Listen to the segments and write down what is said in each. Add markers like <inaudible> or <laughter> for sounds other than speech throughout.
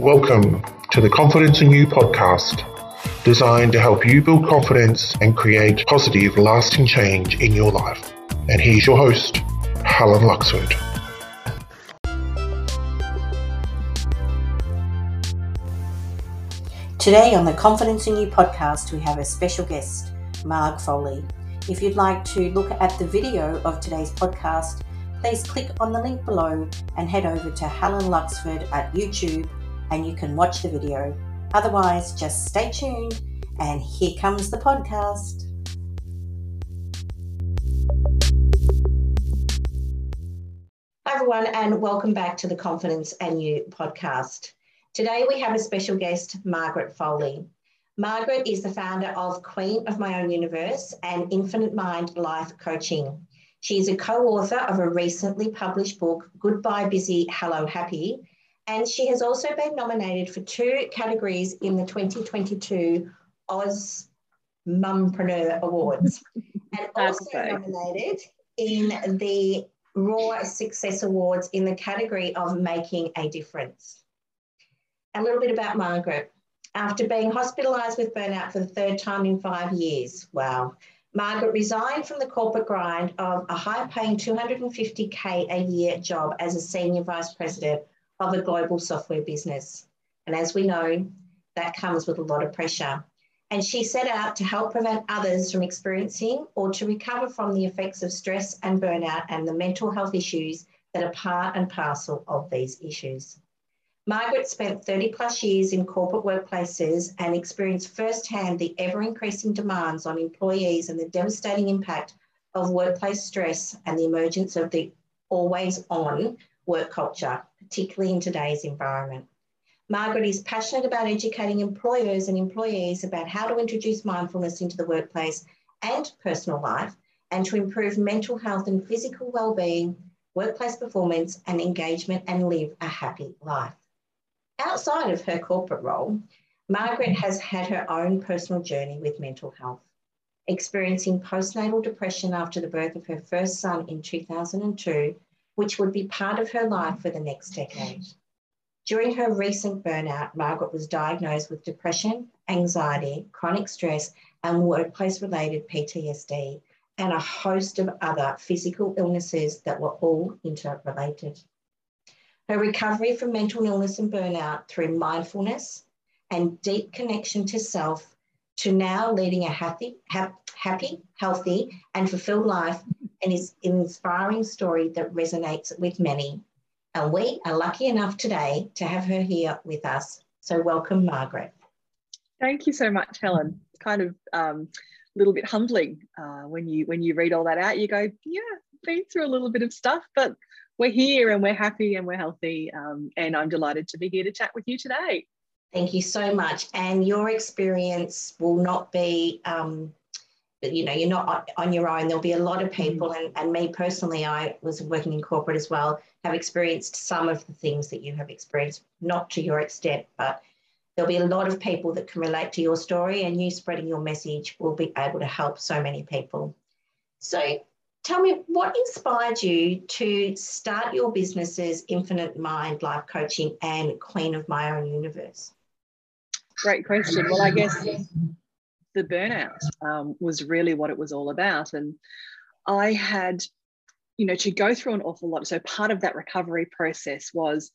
Welcome to the Confidence in You podcast, designed to help you build confidence and create positive, lasting change in your life. And here's your host, Helen Luxford. Today on the Confidence in You podcast, we have a special guest, Marg Foley. If you'd like to look at the video of today's podcast, please click on the link below and head over to Helen Luxford at YouTube and you can watch the video. Otherwise, just stay tuned and here comes the podcast. Hi, everyone, and welcome back to the Confidence in You podcast. Today, we have a special guest, Margaret Foley. Margaret is the founder of Queen of My Own Universe and Infinite Mind Life Coaching. She is a co author of a recently published book, Goodbye Busy, Hello Happy, and she has also been nominated for two categories in the 2022 Oz Mumpreneur Awards, <laughs> and also nominated in the Raw Success Awards in the category of Making a Difference. A little bit about Margaret after being hospitalised with burnout for the third time in five years. Wow. Margaret resigned from the corporate grind of a high paying 250K a year job as a senior vice president of a global software business. And as we know, that comes with a lot of pressure. And she set out to help prevent others from experiencing or to recover from the effects of stress and burnout and the mental health issues that are part and parcel of these issues. Margaret spent 30 plus years in corporate workplaces and experienced firsthand the ever increasing demands on employees and the devastating impact of workplace stress and the emergence of the always on work culture, particularly in today's environment. Margaret is passionate about educating employers and employees about how to introduce mindfulness into the workplace and personal life and to improve mental health and physical well-being, workplace performance and engagement and live a happy life. Outside of her corporate role, Margaret has had her own personal journey with mental health, experiencing postnatal depression after the birth of her first son in 2002, which would be part of her life for the next decade. During her recent burnout, Margaret was diagnosed with depression, anxiety, chronic stress, and workplace related PTSD, and a host of other physical illnesses that were all interrelated. Her recovery from mental illness and burnout through mindfulness and deep connection to self to now leading a happy, happy, healthy, and fulfilled life and is an inspiring story that resonates with many. And we are lucky enough today to have her here with us. So welcome, Margaret. Thank you so much, Helen. It's kind of um, a little bit humbling uh, when you when you read all that out. You go, yeah, been through a little bit of stuff, but we're here and we're happy and we're healthy. Um, and I'm delighted to be here to chat with you today. Thank you so much. And your experience will not be, um, you know, you're not on your own. There'll be a lot of people, and, and me personally, I was working in corporate as well, have experienced some of the things that you have experienced, not to your extent, but there'll be a lot of people that can relate to your story, and you spreading your message will be able to help so many people. So, tell me what inspired you to start your businesses infinite mind life coaching and queen of my own universe great question well i guess the burnout um, was really what it was all about and i had you know to go through an awful lot so part of that recovery process was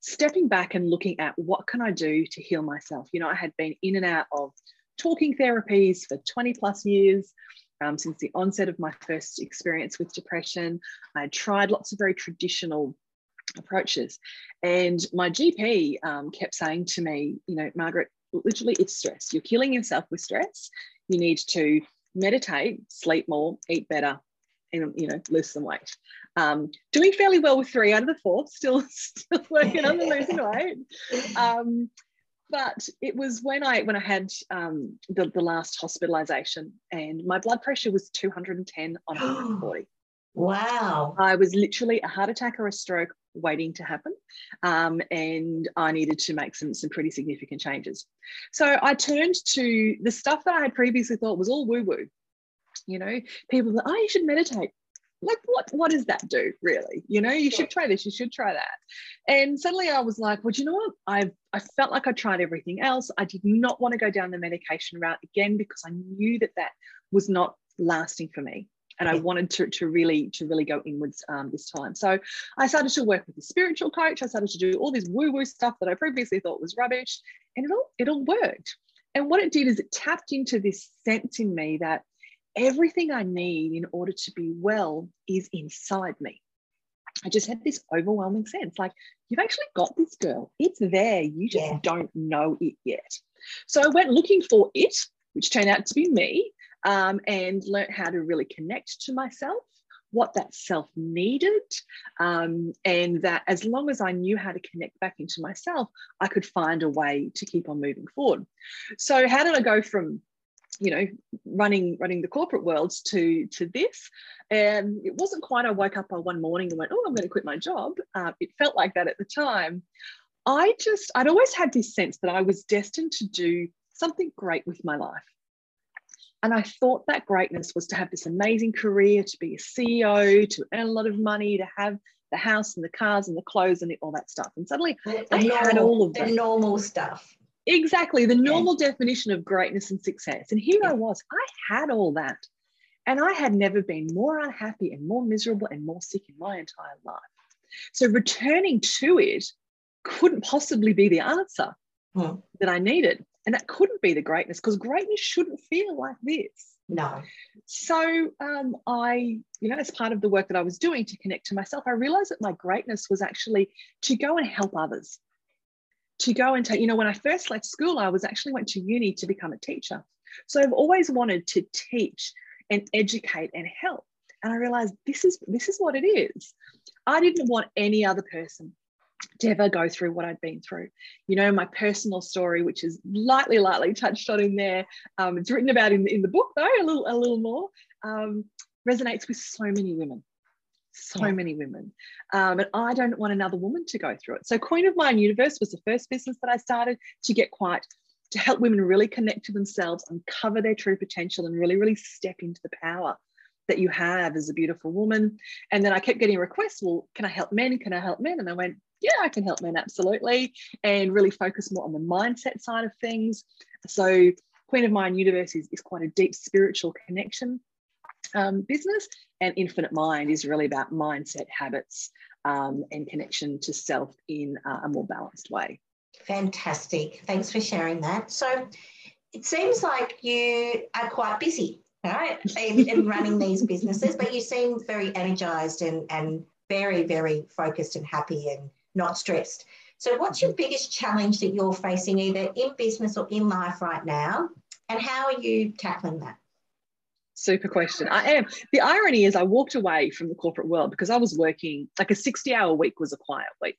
stepping back and looking at what can i do to heal myself you know i had been in and out of talking therapies for 20 plus years um, since the onset of my first experience with depression. I had tried lots of very traditional approaches. And my GP um, kept saying to me, you know, Margaret, literally it's stress. You're killing yourself with stress. You need to meditate, sleep more, eat better, and you know, lose some weight. Um, doing fairly well with three out of the four, <laughs> still still working on the losing weight. Um, but it was when I when I had um, the, the last hospitalization and my blood pressure was 210 on <gasps> 140. Wow. I was literally a heart attack or a stroke waiting to happen. Um, and I needed to make some, some pretty significant changes. So I turned to the stuff that I had previously thought was all woo woo. You know, people, that oh, you should meditate like what what does that do really you know you should try this you should try that and suddenly i was like well you know what i i felt like i tried everything else i did not want to go down the medication route again because i knew that that was not lasting for me and I wanted to, to really to really go inwards um, this time. So I started to work with a spiritual coach. I started to do all this woo woo stuff that I previously thought was rubbish, and it all it all worked. And what it did is it tapped into this sense in me that everything I need in order to be well is inside me. I just had this overwhelming sense like, you've actually got this girl. It's there. You just yeah. don't know it yet. So I went looking for it, which turned out to be me, um, and learned how to really connect to myself what that self needed, um, and that as long as I knew how to connect back into myself, I could find a way to keep on moving forward. So, how did I go from you know running running the corporate worlds to to this? And it wasn't quite i woke up one morning and went oh i'm going to quit my job. Uh, it felt like that at the time. I just i'd always had this sense that i was destined to do something great with my life and I thought that greatness was to have this amazing career, to be a CEO, to earn a lot of money, to have the house and the cars and the clothes and all that stuff. And suddenly the I normal, had all of the normal stuff. Exactly, the normal yeah. definition of greatness and success. And here yeah. I was, I had all that. And I had never been more unhappy and more miserable and more sick in my entire life. So returning to it couldn't possibly be the answer hmm. that I needed. And that couldn't be the greatness because greatness shouldn't feel like this. No. So um, I, you know, as part of the work that I was doing to connect to myself, I realized that my greatness was actually to go and help others. To go and take, you know, when I first left school, I was actually went to uni to become a teacher. So I've always wanted to teach and educate and help. And I realized this is this is what it is. I didn't want any other person to ever go through what I'd been through. You know, my personal story, which is lightly, lightly touched on in there. Um, it's written about in, in the book though, a little, a little more. Um, resonates with so many women, so yeah. many women. Um, and I don't want another woman to go through it. So Queen of My Own Universe was the first business that I started to get quite to help women really connect to themselves, uncover their true potential, and really, really step into the power that you have as a beautiful woman. And then I kept getting requests, well, can I help men? Can I help men? And I went, yeah, I can help men absolutely, and really focus more on the mindset side of things. So, Queen of My Own Universe is, is quite a deep spiritual connection um, business, and Infinite Mind is really about mindset, habits, um, and connection to self in uh, a more balanced way. Fantastic. Thanks for sharing that. So, it seems like you are quite busy, right, in, in running these businesses, but you seem very energized and, and very, very focused and happy and not stressed. So, what's your biggest challenge that you're facing either in business or in life right now? And how are you tackling that? Super question. I am. The irony is, I walked away from the corporate world because I was working like a 60 hour week was a quiet week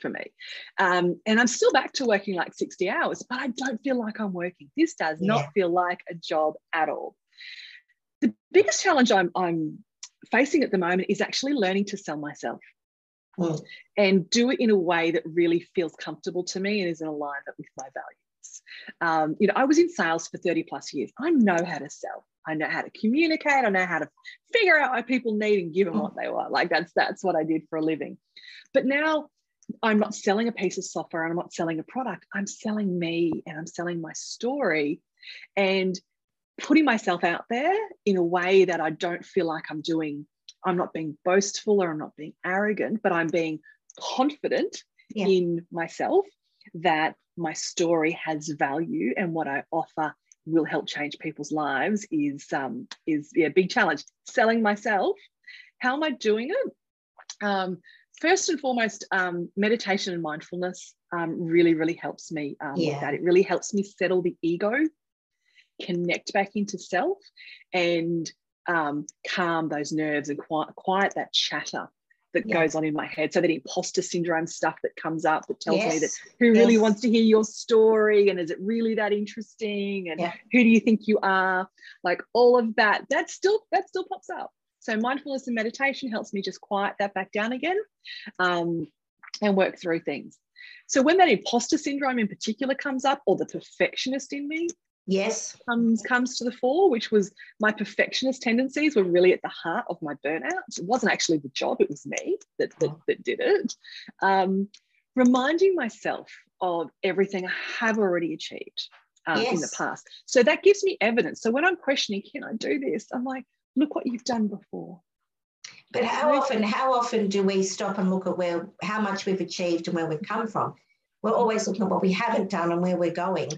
for me. Um, and I'm still back to working like 60 hours, but I don't feel like I'm working. This does yeah. not feel like a job at all. The biggest challenge I'm, I'm facing at the moment is actually learning to sell myself mm. and do it in a way that really feels comfortable to me and is in alignment with my values. Um, you know, I was in sales for 30 plus years. I know how to sell. I know how to communicate. I know how to figure out what people need and give them what they want. Like that's that's what I did for a living. But now I'm not selling a piece of software and I'm not selling a product. I'm selling me and I'm selling my story and putting myself out there in a way that I don't feel like I'm doing I'm not being boastful or I'm not being arrogant, but I'm being confident yeah. in myself that my story has value and what I offer will help change people's lives is um, is yeah big challenge. Selling myself. How am I doing it? Um, first and foremost, um, meditation and mindfulness um, really really helps me um, yeah. with that. It really helps me settle the ego, connect back into self, and um, calm those nerves and quiet, quiet that chatter that yeah. goes on in my head. So that imposter syndrome stuff that comes up that tells yes. me that who really wants to hear your story and is it really that interesting and yeah. who do you think you are? Like all of that, that still that still pops up. So mindfulness and meditation helps me just quiet that back down again um, and work through things. So when that imposter syndrome in particular comes up or the perfectionist in me, yes. comes comes to the fore which was my perfectionist tendencies were really at the heart of my burnout. It wasn't actually the job it was me that that, Oh. that did it. Um, reminding myself of everything i have already achieved um, in the past. So that gives me evidence. So when i'm questioning can i do this? I'm like look what you've done before. But how often, how often do we stop and look at where how much we've achieved and where we've come from? We're always looking at what we haven't done and where we're going.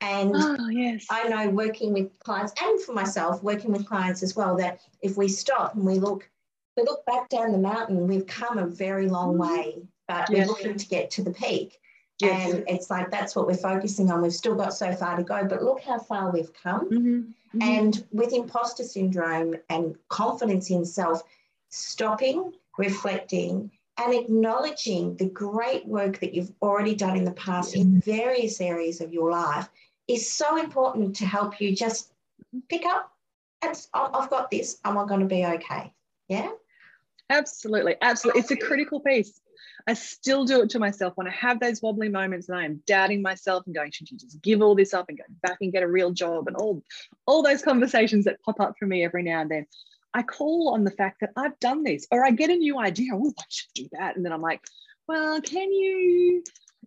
And oh yes I know working with clients and for myself, working with clients as well, that if we stop and we look, we look back down the mountain, we've come a very long Mhm. way, but Yes. we're looking to get to the peak. yes And it's like that's what we're focusing on. We've still got so far to go, but look how far we've come. Mhm, mhm. And with imposter syndrome and confidence in self, stopping, reflecting, and acknowledging the great work that you've already done in the past in various areas of your life is so important to help you just pick up and "I- oh, I've got this. Am I going to be okay? Yeah. Absolutely, absolutely. It's a critical piece. I still do it to myself when I have those wobbly moments and I am doubting myself and going, should you just give all this up and go back and get a real job and all, all those conversations that pop up for me every now and then. I call on the fact that I've done this, or I get a new idea. Oh, I should do that. And then I'm like, well, can you?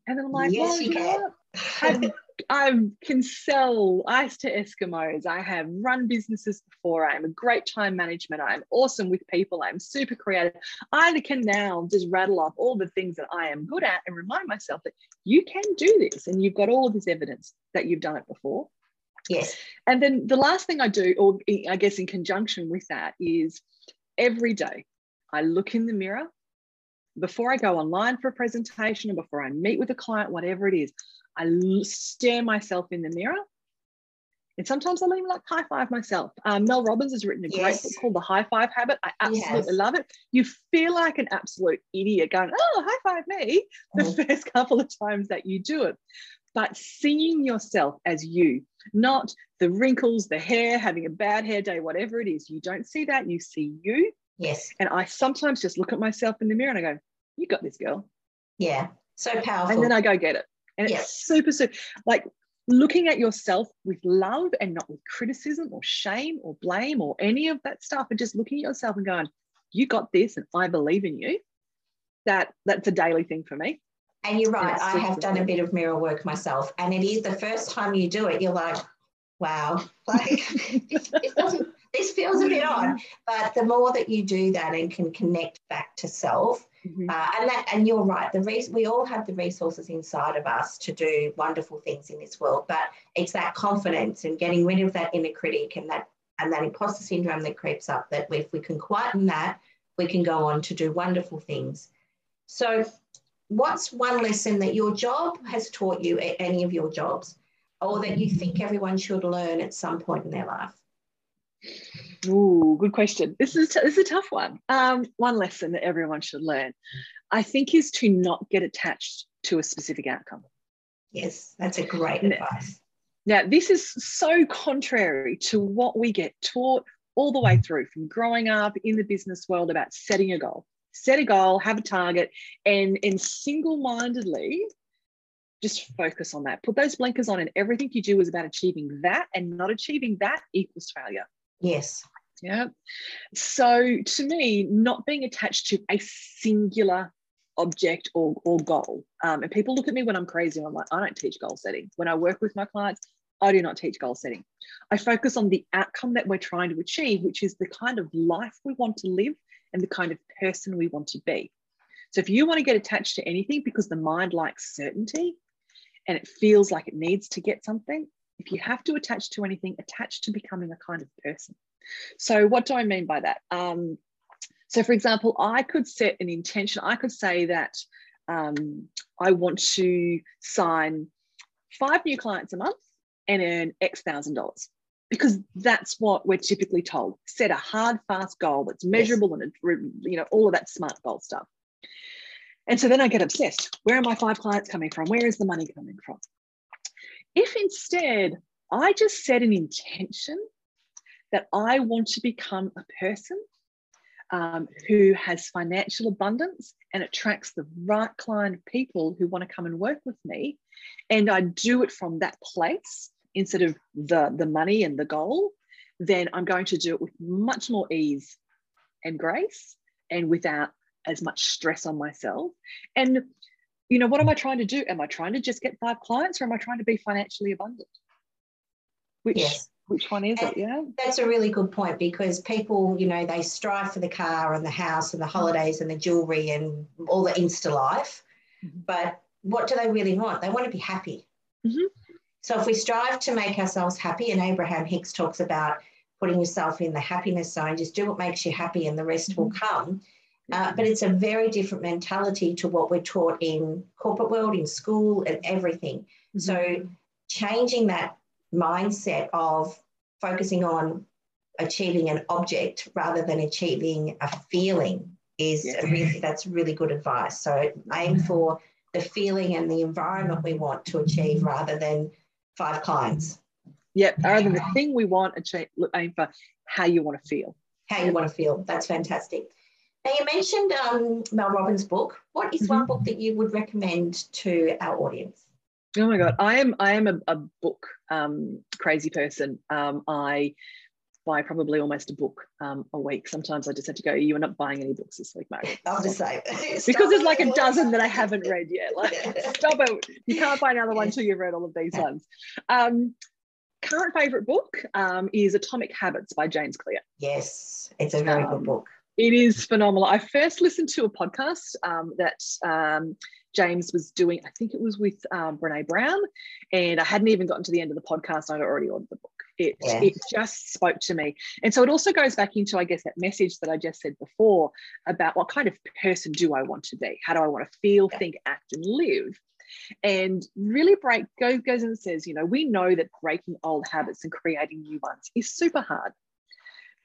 And then I'm like, Yes, well, you you can. <laughs> I can sell ice to Eskimos. I have run businesses before. I'm a great time management. I'm awesome with people. I'm super creative. I can now just rattle off all the things that I am good at and remind myself that you can do this and you've got all of this evidence that you've done it before. Yes. And then the last thing I do, or I guess in conjunction with that, is every day I look in the mirror before I go online for a presentation or before I meet with a client, whatever it is, I stare myself in the mirror. And sometimes I'll even like high five myself. Um, Mel Robbins has written a great Yes. book called The High Five Habit. I absolutely has. love it. You feel like an absolute idiot going, oh, high five me the Mhm. <laughs> first couple of times that you do it. But seeing yourself as you, not the wrinkles, the hair, having a bad hair day, whatever it is, you don't see that. You see you. Yes. And I sometimes just look at myself in the mirror and I go, you got this girl. Yeah. So powerful. And then I go get it. And Yeah. it's super, super like looking at yourself with love and not with criticism or shame or blame or any of that stuff, and just looking at yourself and going, you got this and I believe in you. That that's a daily thing for me. And you're right, I have done a bit of mirror work myself. And it is the first time you do it, you're like, wow, like <laughs> this, this this feels a bit odd. But the more that you do that and can connect back to self, Mhm. uh, and that and you're right, the res- we all have the resources inside of us to do wonderful things in this world, but it's that confidence and getting rid of that inner critic and that and that imposter syndrome that creeps up that if we can quieten that, we can go on to do wonderful things. So what's one lesson that your job has taught you at any of your jobs or that you think everyone should learn at some point in their life Ooh, good question. This is this is a tough one. Um, one lesson that everyone should learn, I think, is to not get attached to a specific outcome. yes that's a great No. advice Now, this is so contrary to what we get taught all the way through from growing up in the business world about setting a goal. Set a goal, have a target, and, and single mindedly just focus on that. Put those blinkers on, and everything you do is about achieving that, and not achieving that equals failure. yes Yeah. So to me, not being attached to a singular object or, or goal. Um, and people look at me when I'm crazy. I'm like, I don't teach goal setting. When I work with my clients, I do not teach goal setting. I focus on the outcome that we're trying to achieve, which is the kind of life we want to live and the kind of person we want to be. So if you want to get attached to anything because the mind likes certainty and it feels like it needs to get something, if you have to attach to anything, attach to becoming a kind of person. So, what do I mean by that? Um, so, for example, I could set an intention. I could say that um, I want to sign five new clients a month and earn X thousand dollars because that's what we're typically told. Set a hard, fast goal that's measurable and you know all of that smart goal stuff. And so then I get obsessed. Where are my five clients coming from? Where is the money coming from? If instead I just set an intention that I want to become a person um, who has financial abundance and attracts the right client people who want to come and work with me, and I do it from that place instead of the the money and the goal, then I'm going to do it with much more ease and grace and without as much stress on myself. And you know, what am I trying to do? Am I trying to just get five clients or am I trying to be financially abundant? Which yes. which one is and it? Yeah. That's a really good point because people, you know, they strive for the car and the house and the holidays and the jewelry and all the Insta life. Mm-hmm. But what do they really want? They want to be happy. Mm-hmm. So if we strive to make ourselves happy, and Abraham Hicks talks about putting yourself in the happiness zone, just do what makes you happy and the rest mm-hmm. will come. Uh, but it's a very different mentality to what we're taught in corporate world, in school, and everything. Mm-hmm. So changing that mindset of focusing on achieving an object rather than achieving a feeling is yeah. really that's really good advice. So aim mm-hmm. for the feeling and the environment we want to achieve rather than five clients. Yep, rather than the thing we want, achieve, aim for how you want to feel. How you want to feel. That's fantastic. Now, you mentioned um, Mel Robbins' book. What is mm-hmm. one book that you would recommend to our audience? Oh my God, I am I am a, a book um, crazy person. Um, I buy probably almost a book um, a week. Sometimes I just have to go, you are not buying any books this week, Mary. I'll just say <laughs> because there's like a dozen that I haven't read yet. Like, <laughs> stop it. You can't buy another one until you've read all of these ones. Um, current favorite book um, is Atomic Habits by James Clear. Yes, it's a very good um, book. It is phenomenal. I first listened to a podcast um, that um, James was doing, I think it was with um, Brene Brown, and I hadn't even gotten to the end of the podcast. I'd already ordered the book. It, yeah. it just spoke to me. And so it also goes back into, I guess, that message that I just said before about what kind of person do I want to be? How do I want to feel, yeah. think, act, and live? and really break goes goes and says you know we know that breaking old habits and creating new ones is super hard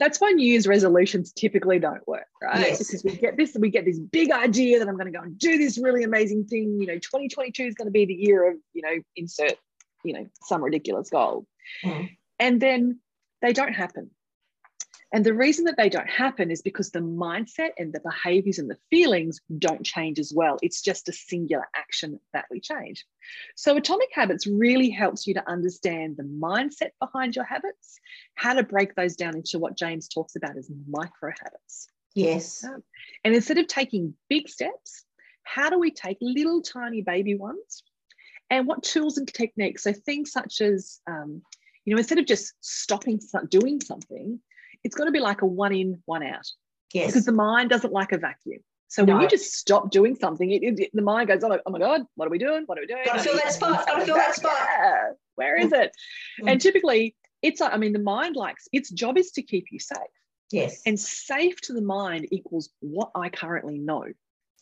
that's why New Year's resolutions typically don't work, right? Yes. Because we get this, we get this big idea that I'm going to go and do this really amazing thing. You know, 2022 is going to be the year of, you know, insert, you know, some ridiculous goal. Mm. And then they don't happen. And the reason that they don't happen is because the mindset and the behaviors and the feelings don't change as well. It's just a singular action that we change. So, Atomic Habits really helps you to understand the mindset behind your habits, how to break those down into what James talks about as micro habits. Yes. And instead of taking big steps, how do we take little tiny baby ones? And what tools and techniques? So, things such as, um, you know, instead of just stopping doing something, it's got to be like a one in, one out. Yes. Because the mind doesn't like a vacuum. So no. when you just stop doing something, it, it, the mind goes, oh my, oh my, God, what are we doing? What are we doing? Gotta feel that spot. Gotta feel that spot. Yeah. Where is it? Mm. and typically, it's like, I mean, the mind likes, its job is to keep you safe. Yes. And safe to the mind equals what I currently know.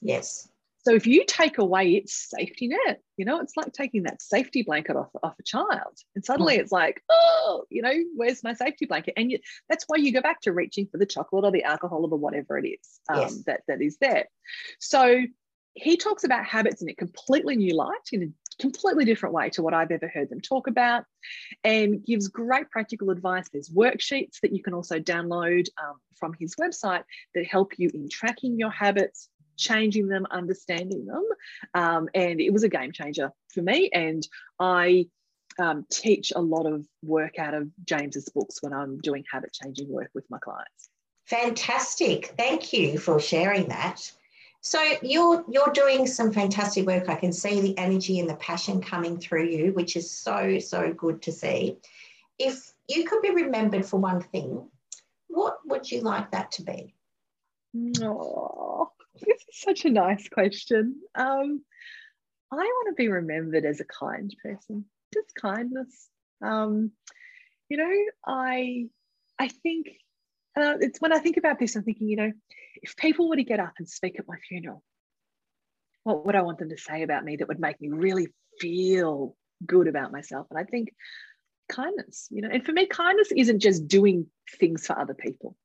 Yes. So if you take away its safety net, you know, it's like taking that safety blanket off, off a child. And suddenly mm. it's like, oh, you know, where's my safety blanket? And you, that's why you go back to reaching for the chocolate or the alcohol or the whatever it is um, yes. that, that is there. So he talks about habits in a completely new light, in a completely different way to what I've ever heard them talk about, and gives great practical advice. There's worksheets that you can also download um, from his website that help you in tracking your habits, changing them, understanding them. Um, and it was a game changer for me. And I um, teach a lot of work out of James's books when I'm doing habit changing work with my clients. Fantastic. Thank you for sharing that. So you're you're doing some fantastic work. I can see the energy and the passion coming through you, which is so so good to see. If you could be remembered for one thing, what would you like that to be? Oh, such a nice question. Um, I want to be remembered as a kind person, just kindness. Um, you know, I I think uh, it's when I think about this, I'm thinking, you know, if people were to get up and speak at my funeral, what would I want them to say about me that would make me really feel good about myself? And I think kindness, you know, and for me, kindness isn't just doing things for other people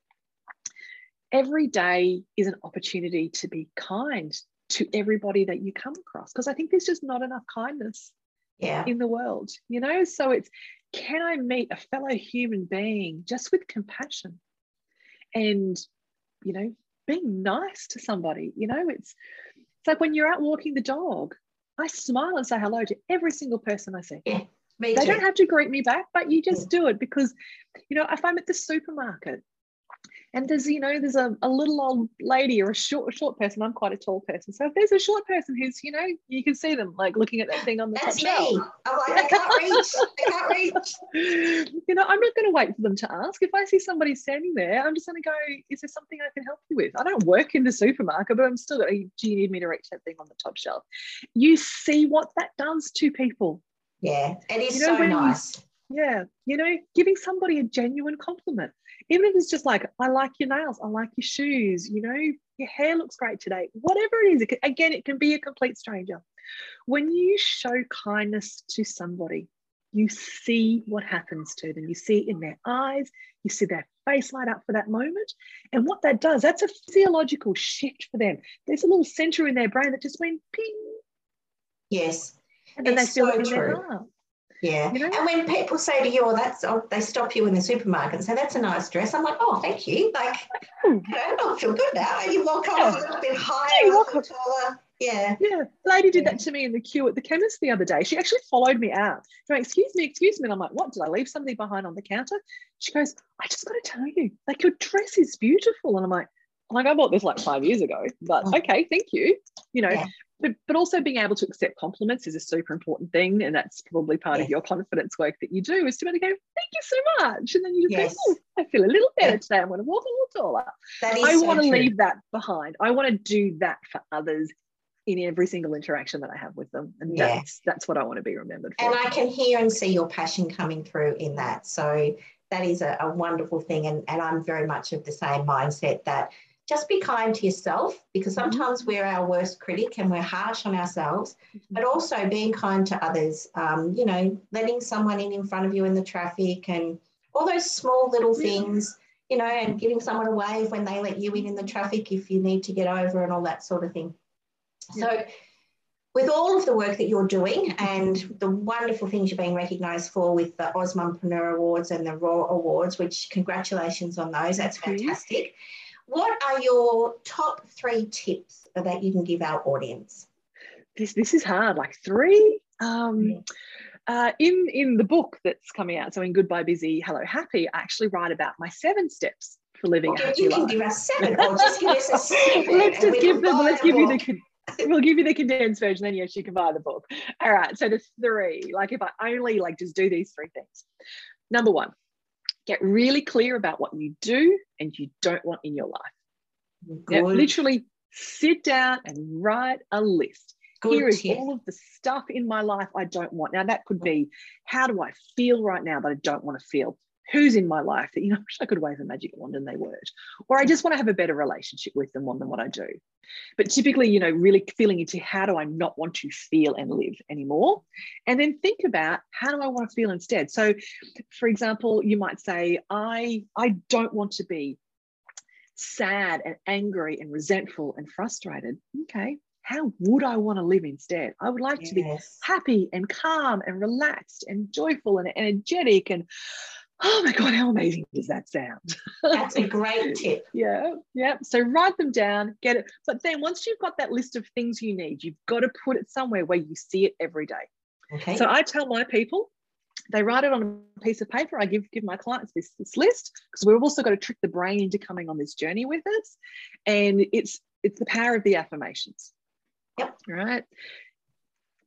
every day is an opportunity to be kind to everybody that you come across because I think there's just not enough kindness yeah. in the world, you know? So it's can I meet a fellow human being just with compassion and, you know, being nice to somebody, you know? It's it's like when you're out walking the dog, I smile and say hello to every single person I see. Yeah. They too. don't have to greet me back, but you just do it because, you know, if I'm at the supermarket and there's, you know, there's a, a little old lady or a short short person. I'm quite a tall person. So if there's a short person who's, you know, you can see them like looking at that thing on the That's top me. shelf. I'm like, I can't reach. I can't reach. <laughs> you know, I'm not going to wait for them to ask. If I see somebody standing there, I'm just going to go, is there something I can help you with? I don't work in the supermarket, but I'm still going, do you need me to reach that thing on the top shelf? You see what that does to people. Yeah, it is You know, so when you- nice. Yeah, you know, giving somebody a genuine compliment, even if it's just like, I like your nails, I like your shoes, you know, your hair looks great today, whatever it is. It can, again, it can be a complete stranger. When you show kindness to somebody, you see what happens to them. You see it in their eyes, you see their face light up for that moment. And what that does, that's a physiological shift for them. There's a little center in their brain that just went ping, Yes. and then It's they feel so it in their heart. Yeah. You know? And when people say to you, oh, that's, oh, they stop you in the supermarket and say, that's a nice dress, I'm like, oh, thank you. Like, Hmm. you know, I feel good now. You walk Yeah. a little bit higher, Yeah, you a walk taller. Yeah. Yeah, a lady did Yeah. that to me in the queue at the chemist the other day. She actually followed me out. She went, excuse me, excuse me. And I'm like, what? Did I leave something behind on the counter? She goes, I just got to tell you, like your dress is beautiful. And I'm like, like, I bought this like five years ago, but Mm. okay, thank you. You know, Yeah. But, but also being able to accept compliments is a super important thing. And that's probably part Yes. of your confidence work that you do is to be able to go, thank you so much. And then you just Yes. go, oh, I feel a little better today. I'm going to walk a little taller. That is I so want to true. leave that behind. I want to do that for others in every single interaction that I have with them. And Yeah. that's that's what I want to be remembered for. And I can hear and see your passion coming through in that. So that is a, a wonderful thing. And, and I'm very much of the same mindset that just be kind to yourself because Mhm. sometimes we're our worst critic and we're harsh on ourselves, but also being kind to others, um, you know, letting someone in in front of you in the traffic and all those small little things, you know, and giving someone a wave when they let you in in the traffic if you need to get over and all that sort of thing. So, with all of the work that you're doing and the wonderful things you're being recognised for with the AusMumpreneur Awards and the Raw Awards, which congratulations on those, that's fantastic. What are your top three tips that you can give our audience? this this is hard. Like three. Um, Yeah. uh, in in the book that's coming out, so in Goodbye Busy, Hello Happy, I actually write about my seven steps for living a happy you can give us seven or just give us a <laughs> snippet. let's just give them. Let's the give you the. We'll give you the condensed version. Then yes, you can buy the book. All right. So the three. Like if I only like just do these three things. Number one, get really clear about what you do and you don't want in your life. Good, literally sit down and write a list. good Here is tip. all of the stuff in my life I don't want. Now that could be how do I feel right now that I don't want to feel? Who's in my life that you know <laughs> I wish I could wave a magic wand and they weren't, or I just want to have a better relationship with them more than what I do. But typically, you know, really feeling into how do I not want to feel and live anymore, and then think about how do I want to feel instead. So, for example, you might say, I I don't want to be sad and angry and resentful and frustrated. Okay, how would I want to live instead? I would like to be happy and calm and relaxed and joyful and energetic and oh my god how amazing does that sound? That's a great <laughs> tip. yeah yeah. So write them down get it. But then once you've got that list of things you need you've got to put it somewhere where you see it every day. Okay. so i tell my people they write it on a piece of paper. I give give my clients this, this list because we've also got to trick the brain into coming on this journey with us. And it's it's the power of the affirmations. Yep. right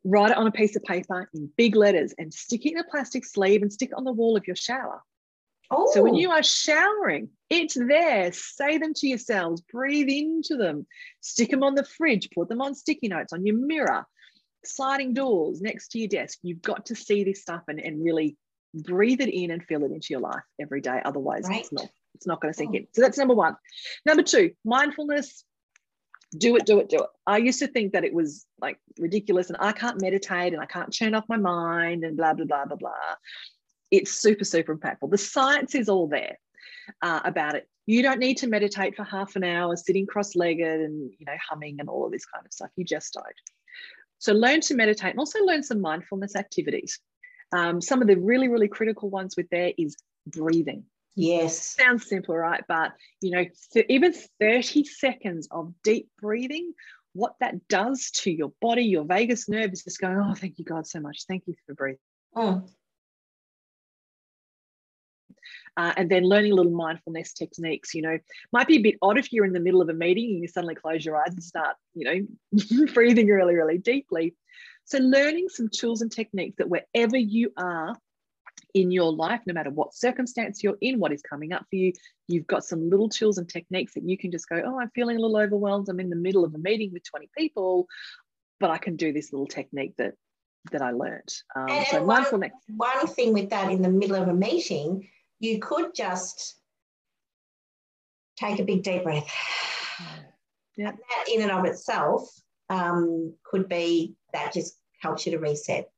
write it on a piece of paper in big letters and stick it in a plastic sleeve and stick it on the wall of your shower. oh, So when oh. you are showering, it's there. Say them to yourselves, breathe into them, stick them on the fridge, put them on sticky notes on your mirror, sliding doors next to your desk. You've got to see this stuff and, and really breathe it in and feel it into your life every day. Otherwise, Right. it's not it's not going to sink Oh. in. So that's number one. Number two, mindfulness. Do it, do it, do it. I used to think that it was like ridiculous and I can't meditate and I can't turn off my mind and blah, blah, blah, blah, blah. It's super, super impactful. The science is all there uh, about it. You don't need to meditate for half an hour sitting cross-legged and you know humming and all of this kind of stuff. You just don't. So learn to meditate and also learn some mindfulness activities. Um, some of the really, really critical ones with there is breathing Yes. Sounds simple, right? But, you know, th- even 30 seconds of deep breathing, what that does to your body, your vagus nerve is just going, oh, thank you, God, so much. Thank you for breathing. Oh. Uh, and then learning little mindfulness techniques. You know, might be a bit odd if you're in the middle of a meeting and you suddenly close your eyes and start, you know, <laughs> breathing really, really deeply. So, learning some tools and techniques that wherever you are, in your life, no matter what circumstance you're in, what is coming up for you, you've got some little tools and techniques that you can just go, Oh, I'm feeling a little overwhelmed. I'm in the middle of a meeting with 20 people, but I can do this little technique that that I learned. Um, and, so and mindfulness. One, one thing with that in the middle of a meeting, you could just take a big deep breath. Yeah. that in and of itself um, could be that just helps you to reset.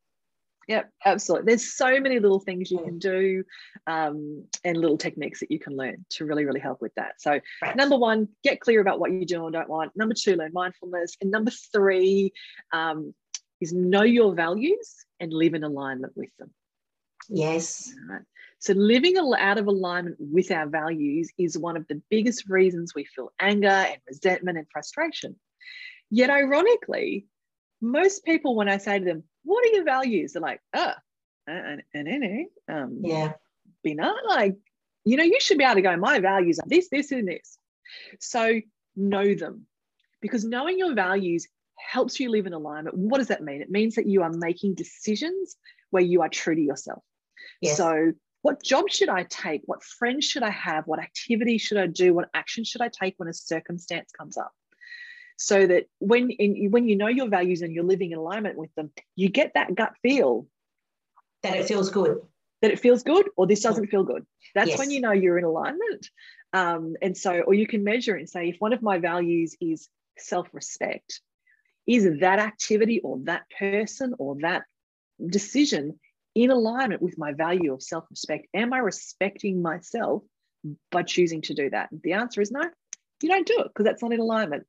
Yep, absolutely. There's so many little things you can do um, and little techniques that you can learn to really, really help with that. So, right. number one, get clear about what you do and don't want. Number two, learn mindfulness. And number three um, is know your values and live in alignment with them. Yes. Right. So, living out of alignment with our values is one of the biggest reasons we feel anger and resentment and frustration. Yet, ironically, most people, when I say to them, What are your values? They're like, Oh, and, and, and, um, yeah. Be not like, you know, you should be able to go, My values are this, this, and this. So, know them because knowing your values helps you live in alignment. What does that mean? It means that you are making decisions where you are true to yourself. Yes. So, what job should I take? What friends should I have? What activity should I do? What action should I take when a circumstance comes up? So that when in, when you know your values and you're living in alignment with them, you get that gut feel that it feels good. That it feels good, or this doesn't feel good. That's yes. when you know you're in alignment. Um, and so, or you can measure it and say, if one of my values is self respect, is that activity or that person or that decision in alignment with my value of self respect? Am I respecting myself by choosing to do that? The answer is no, you don't do it because that's not in alignment.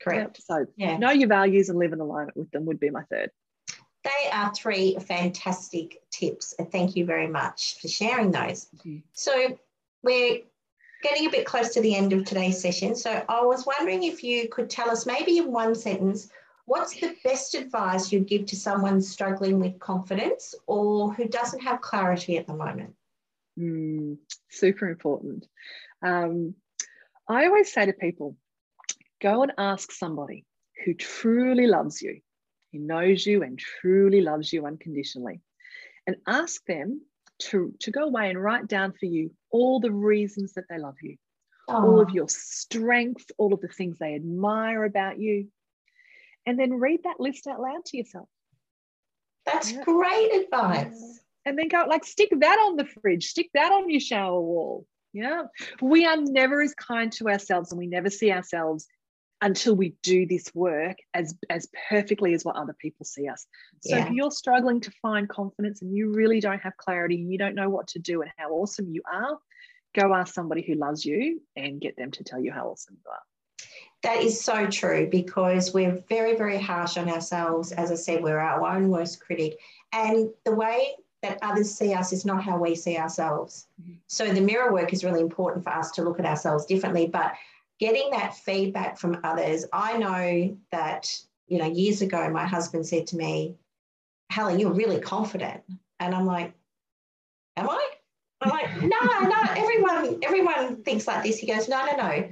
Correct. So, yeah. know your values and live in alignment with them would be my third. They are three fantastic tips. And thank you very much for sharing those. Mm-hmm. So, we're getting a bit close to the end of today's session. So, I was wondering if you could tell us, maybe in one sentence, what's the best advice you'd give to someone struggling with confidence or who doesn't have clarity at the moment? Mm, super important. Um, I always say to people, go and ask somebody who truly loves you, who knows you and truly loves you unconditionally, and ask them to, to go away and write down for you all the reasons that they love you, oh. all of ah. your strengths, all of the things they admire about you, and then read that list out loud to yourself. That's yeah. great advice. And then go like stick that on the fridge, stick that on your shower wall. Yeah. We are never as kind to ourselves and we never see ourselves until we do this work as as perfectly as what other people see us. So yeah. if you're struggling to find confidence and you really don't have clarity and you don't know what to do and how awesome you are, go ask somebody who loves you and get them to tell you how awesome you are. That is so true because we're very, very harsh on ourselves. As I said, we're our own worst critic. And the way that others see us is not how we see ourselves. Mm-hmm. So the mirror work is really important for us to look at ourselves differently. But getting that feedback from others, I know that, you know, years ago, my husband said to me, Helen, you're really confident. And I'm like, Am I? I'm like, no, no, everyone, everyone thinks like this. He goes, no, no, no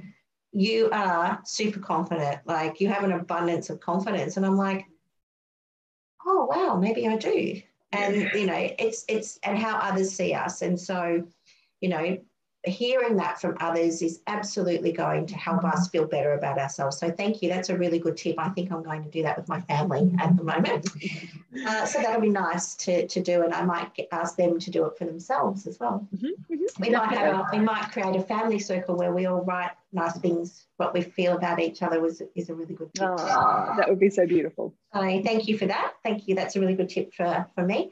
you are super confident. Like you have an abundance of confidence. And I'm like, oh wow, maybe I do. And you know, it's it's and how others see us. And so, you know, hearing that from others is absolutely going to help us feel better about ourselves. So thank you. That's a really good tip. I think I'm going to do that with my family at the moment. Uh, so that'll be nice to, to do, and I might get, ask them to do it for themselves as well. Mm-hmm, mm-hmm. We might have a, we might create a family circle where we all write nice things, what we feel about each other was is a really good tip. Oh, that would be so beautiful. So thank you for that. Thank you. That's a really good tip for, for me.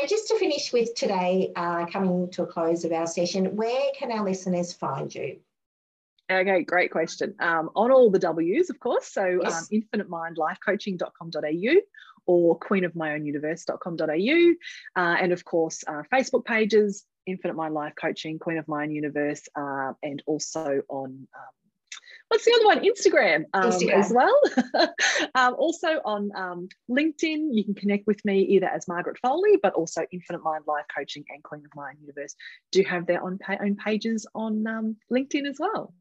And just to finish with today, uh, coming to a close of our session, where can our listeners find you? Okay, great question. Um, on all the W's, of course. So yes. um, infinitemindlifecoaching.com.au or queenofmyownuniverse.com.au. Uh, and of course, uh, Facebook pages, Infinite Mind Life Coaching, Queen of My Own Universe, uh, and also on um, what's the other one? Instagram, um, Instagram. as well. <laughs> um, also on um, LinkedIn, you can connect with me either as Margaret Foley, but also Infinite Mind Life Coaching and Queen of My Own Universe do have their own, own pages on um, LinkedIn as well.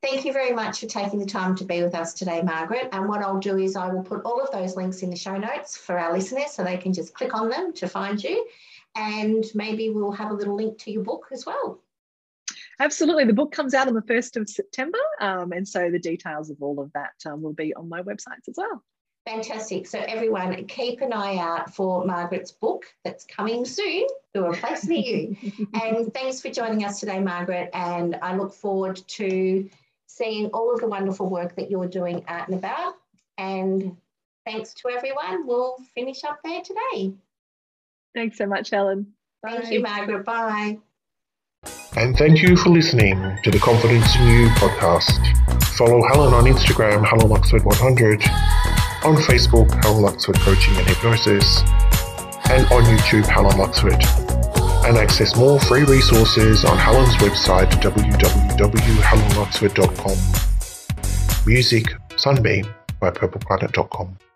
Thank you very much for taking the time to be with us today, Margaret. And what I'll do is I will put all of those links in the show notes for our listeners so they can just click on them to find you. And maybe we'll have a little link to your book as well. Absolutely. The book comes out on the 1st of September. Um, and so the details of all of that um, will be on my websites as well. Fantastic. So, everyone, keep an eye out for Margaret's book that's coming soon to a place near you. <laughs> and thanks for joining us today, Margaret. And I look forward to seeing all of the wonderful work that you're doing out and about. And thanks to everyone. We'll finish up there today. Thanks so much, Helen. Bye. Thank you, Margaret. Bye. And thank you for listening to the Confidence in You podcast. Follow Helen on Instagram, Helen Luxford 100, on Facebook, Helen Luxford Coaching and Hypnosis, and on YouTube, Helen Luxford. And access more free resources on Helen's website, www.helenluxford.com. Music, Sunbeam by purpleplanet.com.